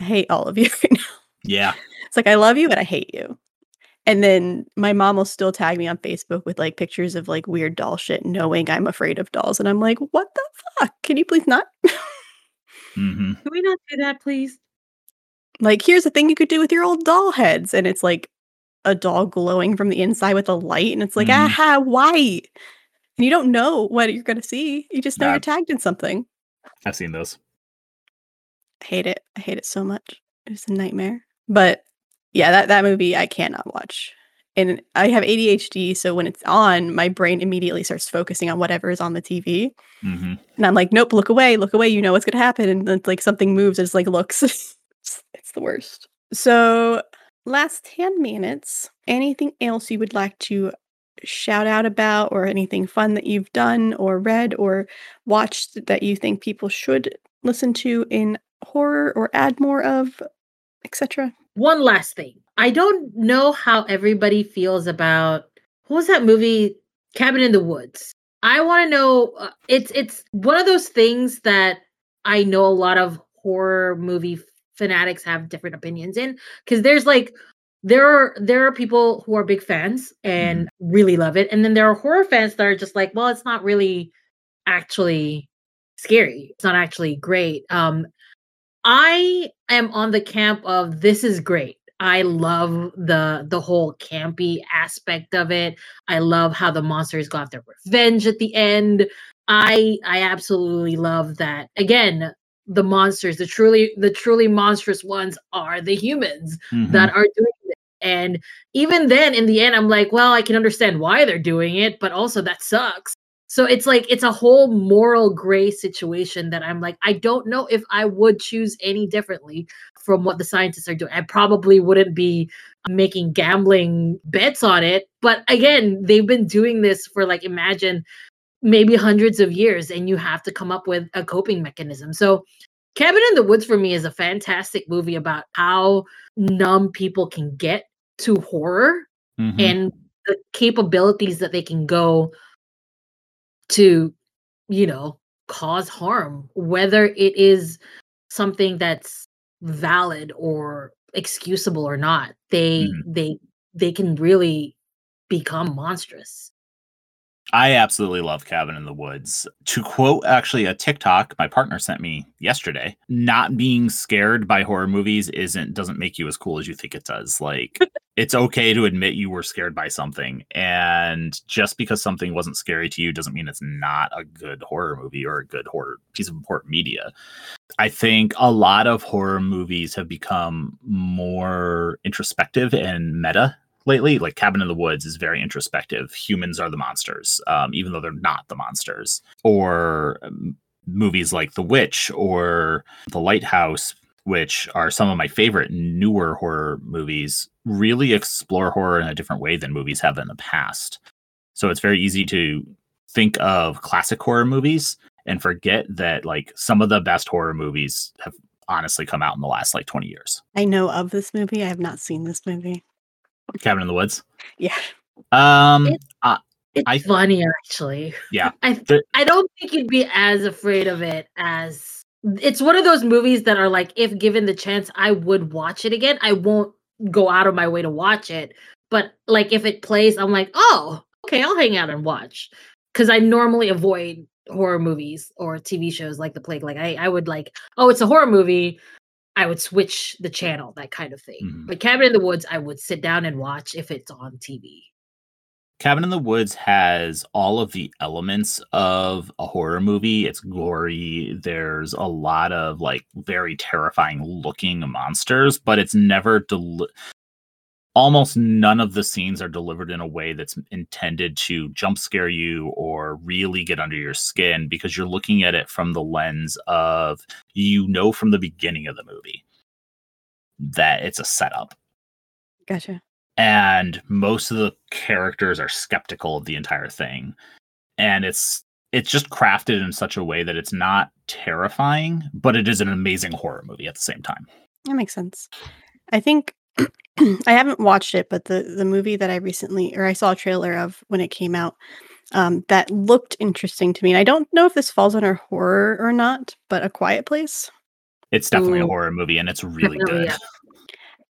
S1: I hate all of you right now.
S2: Yeah.
S1: It's like, I love you, but I hate you. And then my mom will still tag me on Facebook with like pictures of like weird doll shit, knowing I'm afraid of dolls. And I'm like, what the fuck? Can you please not?
S2: hmm
S3: Can we not do that, please?
S1: like, here's a thing you could do with your old doll heads. And it's like a doll glowing from the inside with a light. And it's like,
S2: Mhm.
S1: aha, white. And you don't know what you're going to see. You just know
S2: Nah.
S1: you're tagged in something.
S2: I've seen those.
S1: I hate it. I hate it so much. It's a nightmare. But yeah, that, that movie I cannot watch. And I have ADHD, so when it's on, my brain immediately starts focusing on whatever is on the TV.
S2: hmm
S1: And I'm like, nope, look away, look away. You know what's gonna happen. And then it's like something moves, it's like looks. it's, it's the worst. So last 10 minutes, anything else you would like to shout out about or anything fun that you've done or read or watched that you think people should listen to in horror or add more of, etc.
S3: One last thing. I don't know how everybody feels about what was that movie Cabin in the Woods. I want to know uh, it's it's one of those things that I know a lot of horror movie fanatics have different opinions in because there's like there are there are people who are big fans and really love it and then there are horror fans that are just like well it's not really actually scary it's not actually great um I am on the camp of this is great. I love the the whole campy aspect of it. I love how the monsters got their revenge at the end. I I absolutely love that. Again, the monsters, the truly the truly monstrous ones are the humans
S2: Mhm.
S3: that are doing it. And even then, in the end, I'm like, well, I can understand why they're doing it, but also that sucks. So it's like it's a whole moral gray situation that I'm like, I don't know if I would choose any differently from what the scientists are doing. I probably wouldn't be making gambling bets on it. But again, they've been doing this for like imagine maybe hundreds of years, and you have to come up with a coping mechanism. So Cabin in the Woods for me is a fantastic movie about how numb people can get to horror
S2: Mhm.
S3: and the capabilities that they can go to, you know, cause harm, whether it is something that's valid or excusable or not. They
S2: Mhm.
S3: they they can really become monstrous.
S2: I absolutely love Cabin in the Woods. To quote actually a TikTok my partner sent me yesterday, not being scared by horror movies isn't doesn't make you as cool as you think it does. Like it's okay to admit you were scared by something and just because something wasn't scary to you doesn't mean it's not a good horror movie or a good horror piece of important media. I think a lot of horror movies have become more introspective and meta lately. Like Cabin in the Woods is very introspective. Humans are the monsters, um, even though they're not the monsters. Or um, movies like The Witch or The Lighthouse, which are some of my favorite newer horror movies, really explore horror in a different way than movies have in the past. So it's very easy to think of classic horror movies and forget that like some of the best horror movies have honestly come out in the last like 20 years.
S1: I know of this movie. I have not seen this movie.
S2: Cabin in the Woods.
S1: Yeah.
S2: Um
S3: It-
S2: uh,
S3: It's
S2: I-
S3: funny actually.
S2: Yeah.
S3: I
S2: The-
S3: I don't think you'd be as afraid of it as it's one of those movies that are like if given the chance I would watch it again. I won't go out of my way to watch it, but like if it plays I'm like, "Oh, okay, I'll hang out and watch." Cuz I normally avoid horror movies or TV shows like The Plague. Like I I would like, "Oh, it's a horror movie." I would switch the channel, that kind of thing.
S2: Mhm.
S3: But Cabin in the Woods, I would sit down and watch if it's on TV.
S2: Cabin in the Woods has all of the elements of a horror movie. It's gory. There's a lot of like very terrifying looking monsters, but it's never del- almost none of the scenes are delivered in a way that's intended to jump scare you or really get under your skin because you're looking at it from the lens of you know from the beginning of the movie that it's a setup
S1: Gotcha.
S2: and most of the characters are skeptical of the entire thing and it's it's just crafted in such a way that it's not terrifying but it is an amazing horror movie at the same time
S1: That makes sense. I think I haven't watched it, but the the movie that I recently or I saw a trailer of when it came out um, that looked interesting to me. And I don't know if this falls under horror or not, but A Quiet Place.
S2: it's definitely a horror movie and it's really
S3: Definitely,
S2: good
S3: yeah.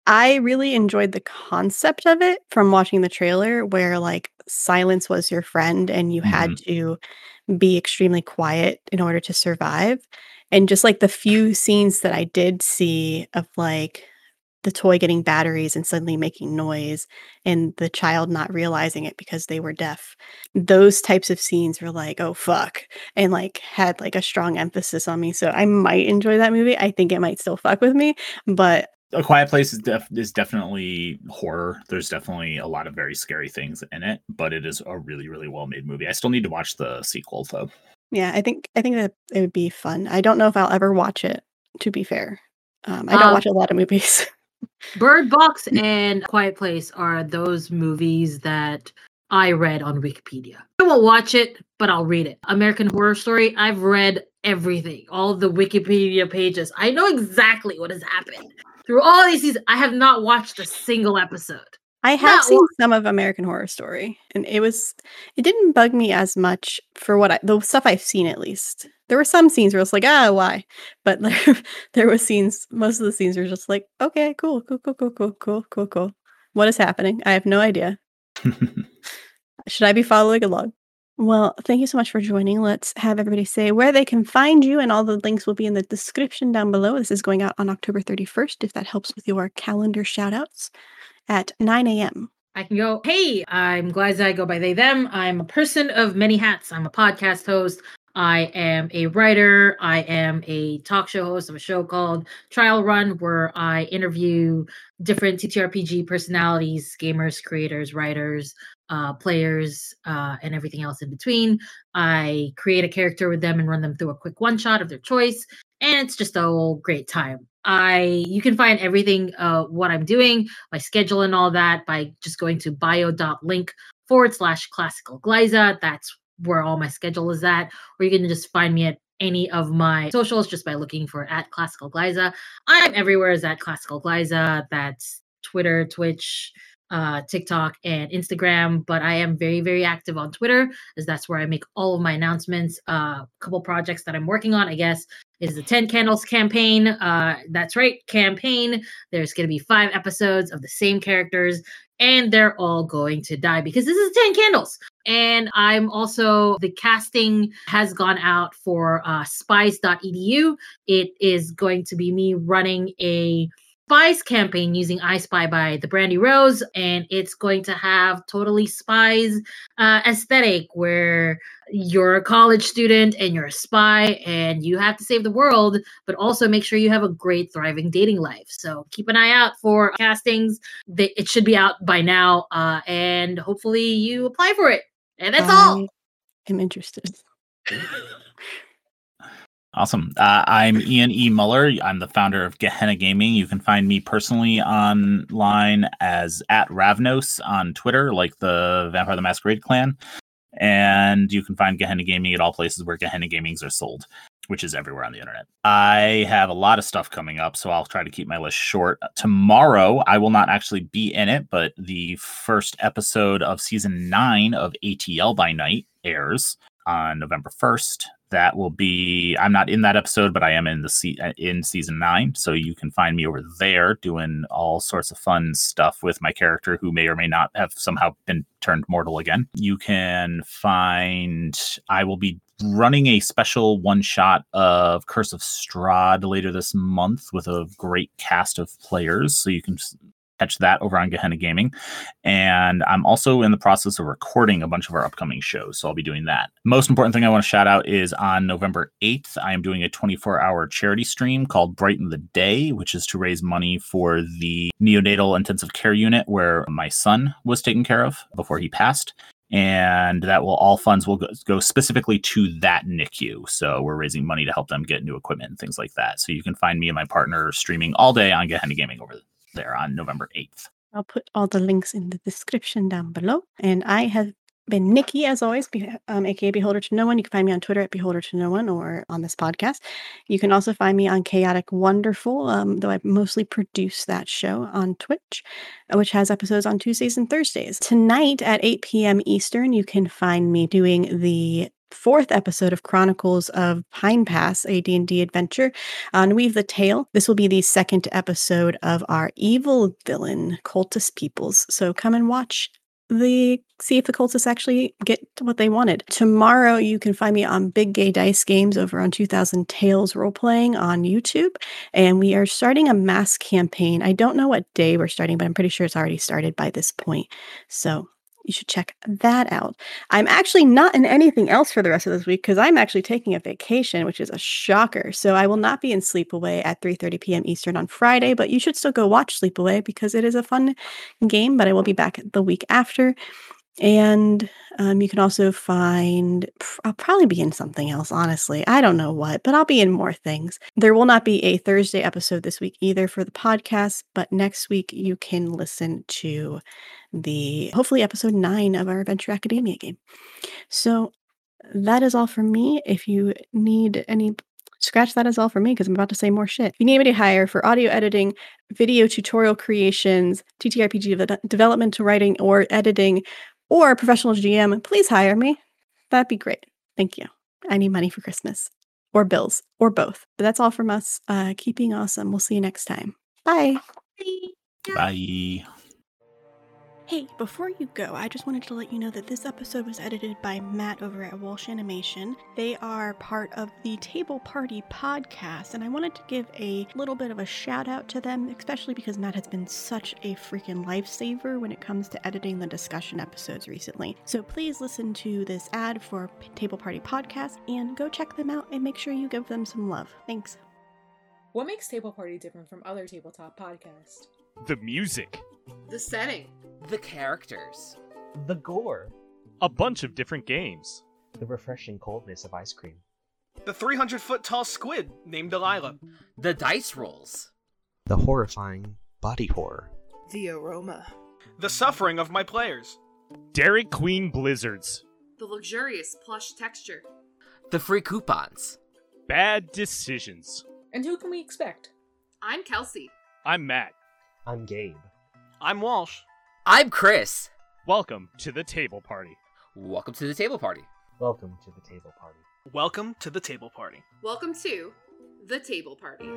S1: I really enjoyed the concept of it from watching the trailer, where like silence was your friend and you had to be extremely quiet in order to survive. And just like the few scenes that I did see of like the toy getting batteries and suddenly making noise and the child not realizing it because they were deaf. Those types of scenes were like, oh fuck. And like had like a strong emphasis on me. So I might enjoy that movie. I think it might still fuck with me, but
S2: a quiet place is, def- is definitely horror there's definitely a lot of very scary things in it but it is a really really well made movie i still need to watch the sequel though
S1: Yeah, I think I think that it would be fun. I don't know if I'll ever watch it. To be fair, um, I don't
S3: Um,
S1: watch a lot of movies.
S3: Bird Box and Quiet Place are those movies that I read on Wikipedia. I won't watch it, but I'll read it. American Horror Story, I've read everything, all the Wikipedia pages. I know exactly what has happened. Through all these seasons, I have not watched a single episode.
S1: I have
S3: Not
S1: seen
S3: one.
S1: some of American Horror Story, and it was it didn't bug me as much for what I the stuff I've seen at least. There were some scenes where it's like, ah, why? But there, there was scenes. Most of the scenes were just like, okay, cool, cool, cool, cool, cool, cool, cool, cool. What is happening? I have no idea. Should I be following along? Well, thank you so much for joining. Let's have everybody say where they can find you, and all the links will be in the description down below. This is going out on October 31st, if that helps with your calendar shout outs at 9 a.m.
S3: I can go, hey, I'm Gliza. I go by they, them. I'm a person of many hats. I'm a podcast host. I am a writer. I am a talk show host of a show called Trial Run, where I interview different TTRPG personalities, gamers, creators, writers, uh, players, uh, and everything else in between. I create a character with them and run them through a quick one shot of their choice. And it's just a whole great time. I you can find everything uh what I'm doing, my schedule and all that by just going to bio.link forward slash classical Glyza. That's where all my schedule is at. Or you can just find me at any of my socials just by looking for at classical Glyza. I'm everywhere as at classical Glyza. That's Twitter, Twitch, uh, TikTok, and Instagram. But I am very, very active on Twitter, as that's where I make all of my announcements. A uh, couple projects that I'm working on, I guess, is the 10 Candles campaign. Uh, that's right, campaign. There's going to be five episodes of the same characters, and they're all going to die because this is 10 Candles. And I'm also, the casting has gone out for uh, spice.edu. It is going to be me running a Spies campaign using I Spy by the Brandy Rose, and it's going to have totally spies uh, aesthetic where you're a college student and you're a spy and you have to save the world, but also make sure you have a great, thriving dating life. So keep an eye out for castings. It should be out by now, uh, and hopefully you apply for it. And that's I all.
S1: I'm interested.
S2: Awesome. Uh, I'm Ian E. Muller. I'm the founder of Gehenna Gaming. You can find me personally online as at Ravnos on Twitter, like the Vampire the Masquerade clan. And you can find Gehenna Gaming at all places where Gehenna Gamings are sold, which is everywhere on the internet. I have a lot of stuff coming up, so I'll try to keep my list short. Tomorrow, I will not actually be in it, but the first episode of season nine of ATL by Night airs on November 1st that will be i'm not in that episode but i am in the se- uh, in season 9 so you can find me over there doing all sorts of fun stuff with my character who may or may not have somehow been turned mortal again you can find i will be running a special one shot of curse of strahd later this month with a great cast of players so you can catch that over on Gehenna Gaming. And I'm also in the process of recording a bunch of our upcoming shows. So I'll be doing that. Most important thing I want to shout out is on November 8th, I am doing a 24 hour charity stream called Brighten the Day, which is to raise money for the neonatal intensive care unit where my son was taken care of before he passed and that will all funds will go, go, specifically to that NICU. So we're raising money to help them get new equipment and things like that. So you can find me and my partner streaming all day on Gehenna Gaming over there on November 8th.
S1: I'll put all the links in the description down below. And I have been Nikki, as always, be, um, aka Beholder to No One. You can find me on Twitter at Beholder to No One or on this podcast. You can also find me on Chaotic Wonderful, um, though I mostly produce that show on Twitch, which has episodes on Tuesdays and Thursdays. Tonight at 8 p.m. Eastern, you can find me doing the fourth episode of Chronicles of Pine Pass, a D&D adventure on Weave the Tale. This will be the second episode of our evil villain, Cultist Peoples. So come and watch the see if the cultists actually get what they wanted. Tomorrow you can find me on Big Gay Dice Games over on 2000 Tales role playing on YouTube and we are starting a mass campaign. I don't know what day we're starting but I'm pretty sure it's already started by this point. So you should check that out. I'm actually not in anything else for the rest of this week because I'm actually taking a vacation, which is a shocker. So I will not be in Sleepaway at 3:30 p.m. Eastern on Friday, but you should still go watch Sleepaway because it is a fun game. But I will be back the week after. And um, you can also find, I'll probably be in something else, honestly. I don't know what, but I'll be in more things. There will not be a Thursday episode this week either for the podcast, but next week you can listen to the hopefully episode nine of our Adventure Academia game. So that is all for me. If you need any scratch that as all for me because I'm about to say more shit. If you need me to hire for audio editing, video tutorial creations, TTRPG development to writing or editing, or professional GM, please hire me. That'd be great. Thank you. I need money for Christmas or bills or both. But that's all from us. Uh, keeping awesome. We'll see you next time. Bye.
S2: Bye. Bye.
S1: Hey, before you go, I just wanted to let you know that this episode was edited by Matt over at Walsh Animation. They are part of the Table Party podcast, and I wanted to give a little bit of a shout out to them, especially because Matt has been such a freaking lifesaver when it comes to editing the discussion episodes recently. So please listen to this ad for Table Party podcast and go check them out and make sure you give them some love. Thanks.
S4: What makes Table Party different from other tabletop podcasts?
S5: The music.
S6: The setting.
S7: The characters.
S8: The gore.
S5: A bunch of different games.
S8: The refreshing coldness of ice cream.
S9: The 300 foot tall squid named Delilah.
S7: The dice rolls.
S8: The horrifying body horror.
S6: The aroma.
S9: The suffering of my players.
S5: Dairy Queen blizzards.
S6: The luxurious plush texture.
S7: The free coupons.
S5: Bad decisions.
S4: And who can we expect?
S6: I'm Kelsey.
S5: I'm Matt.
S8: I'm Gabe.
S9: I'm Walsh.
S7: I'm Chris.
S5: Welcome to the table party.
S7: Welcome to the table party.
S8: Welcome to the table party.
S9: Welcome to the table party.
S6: Welcome to the table party.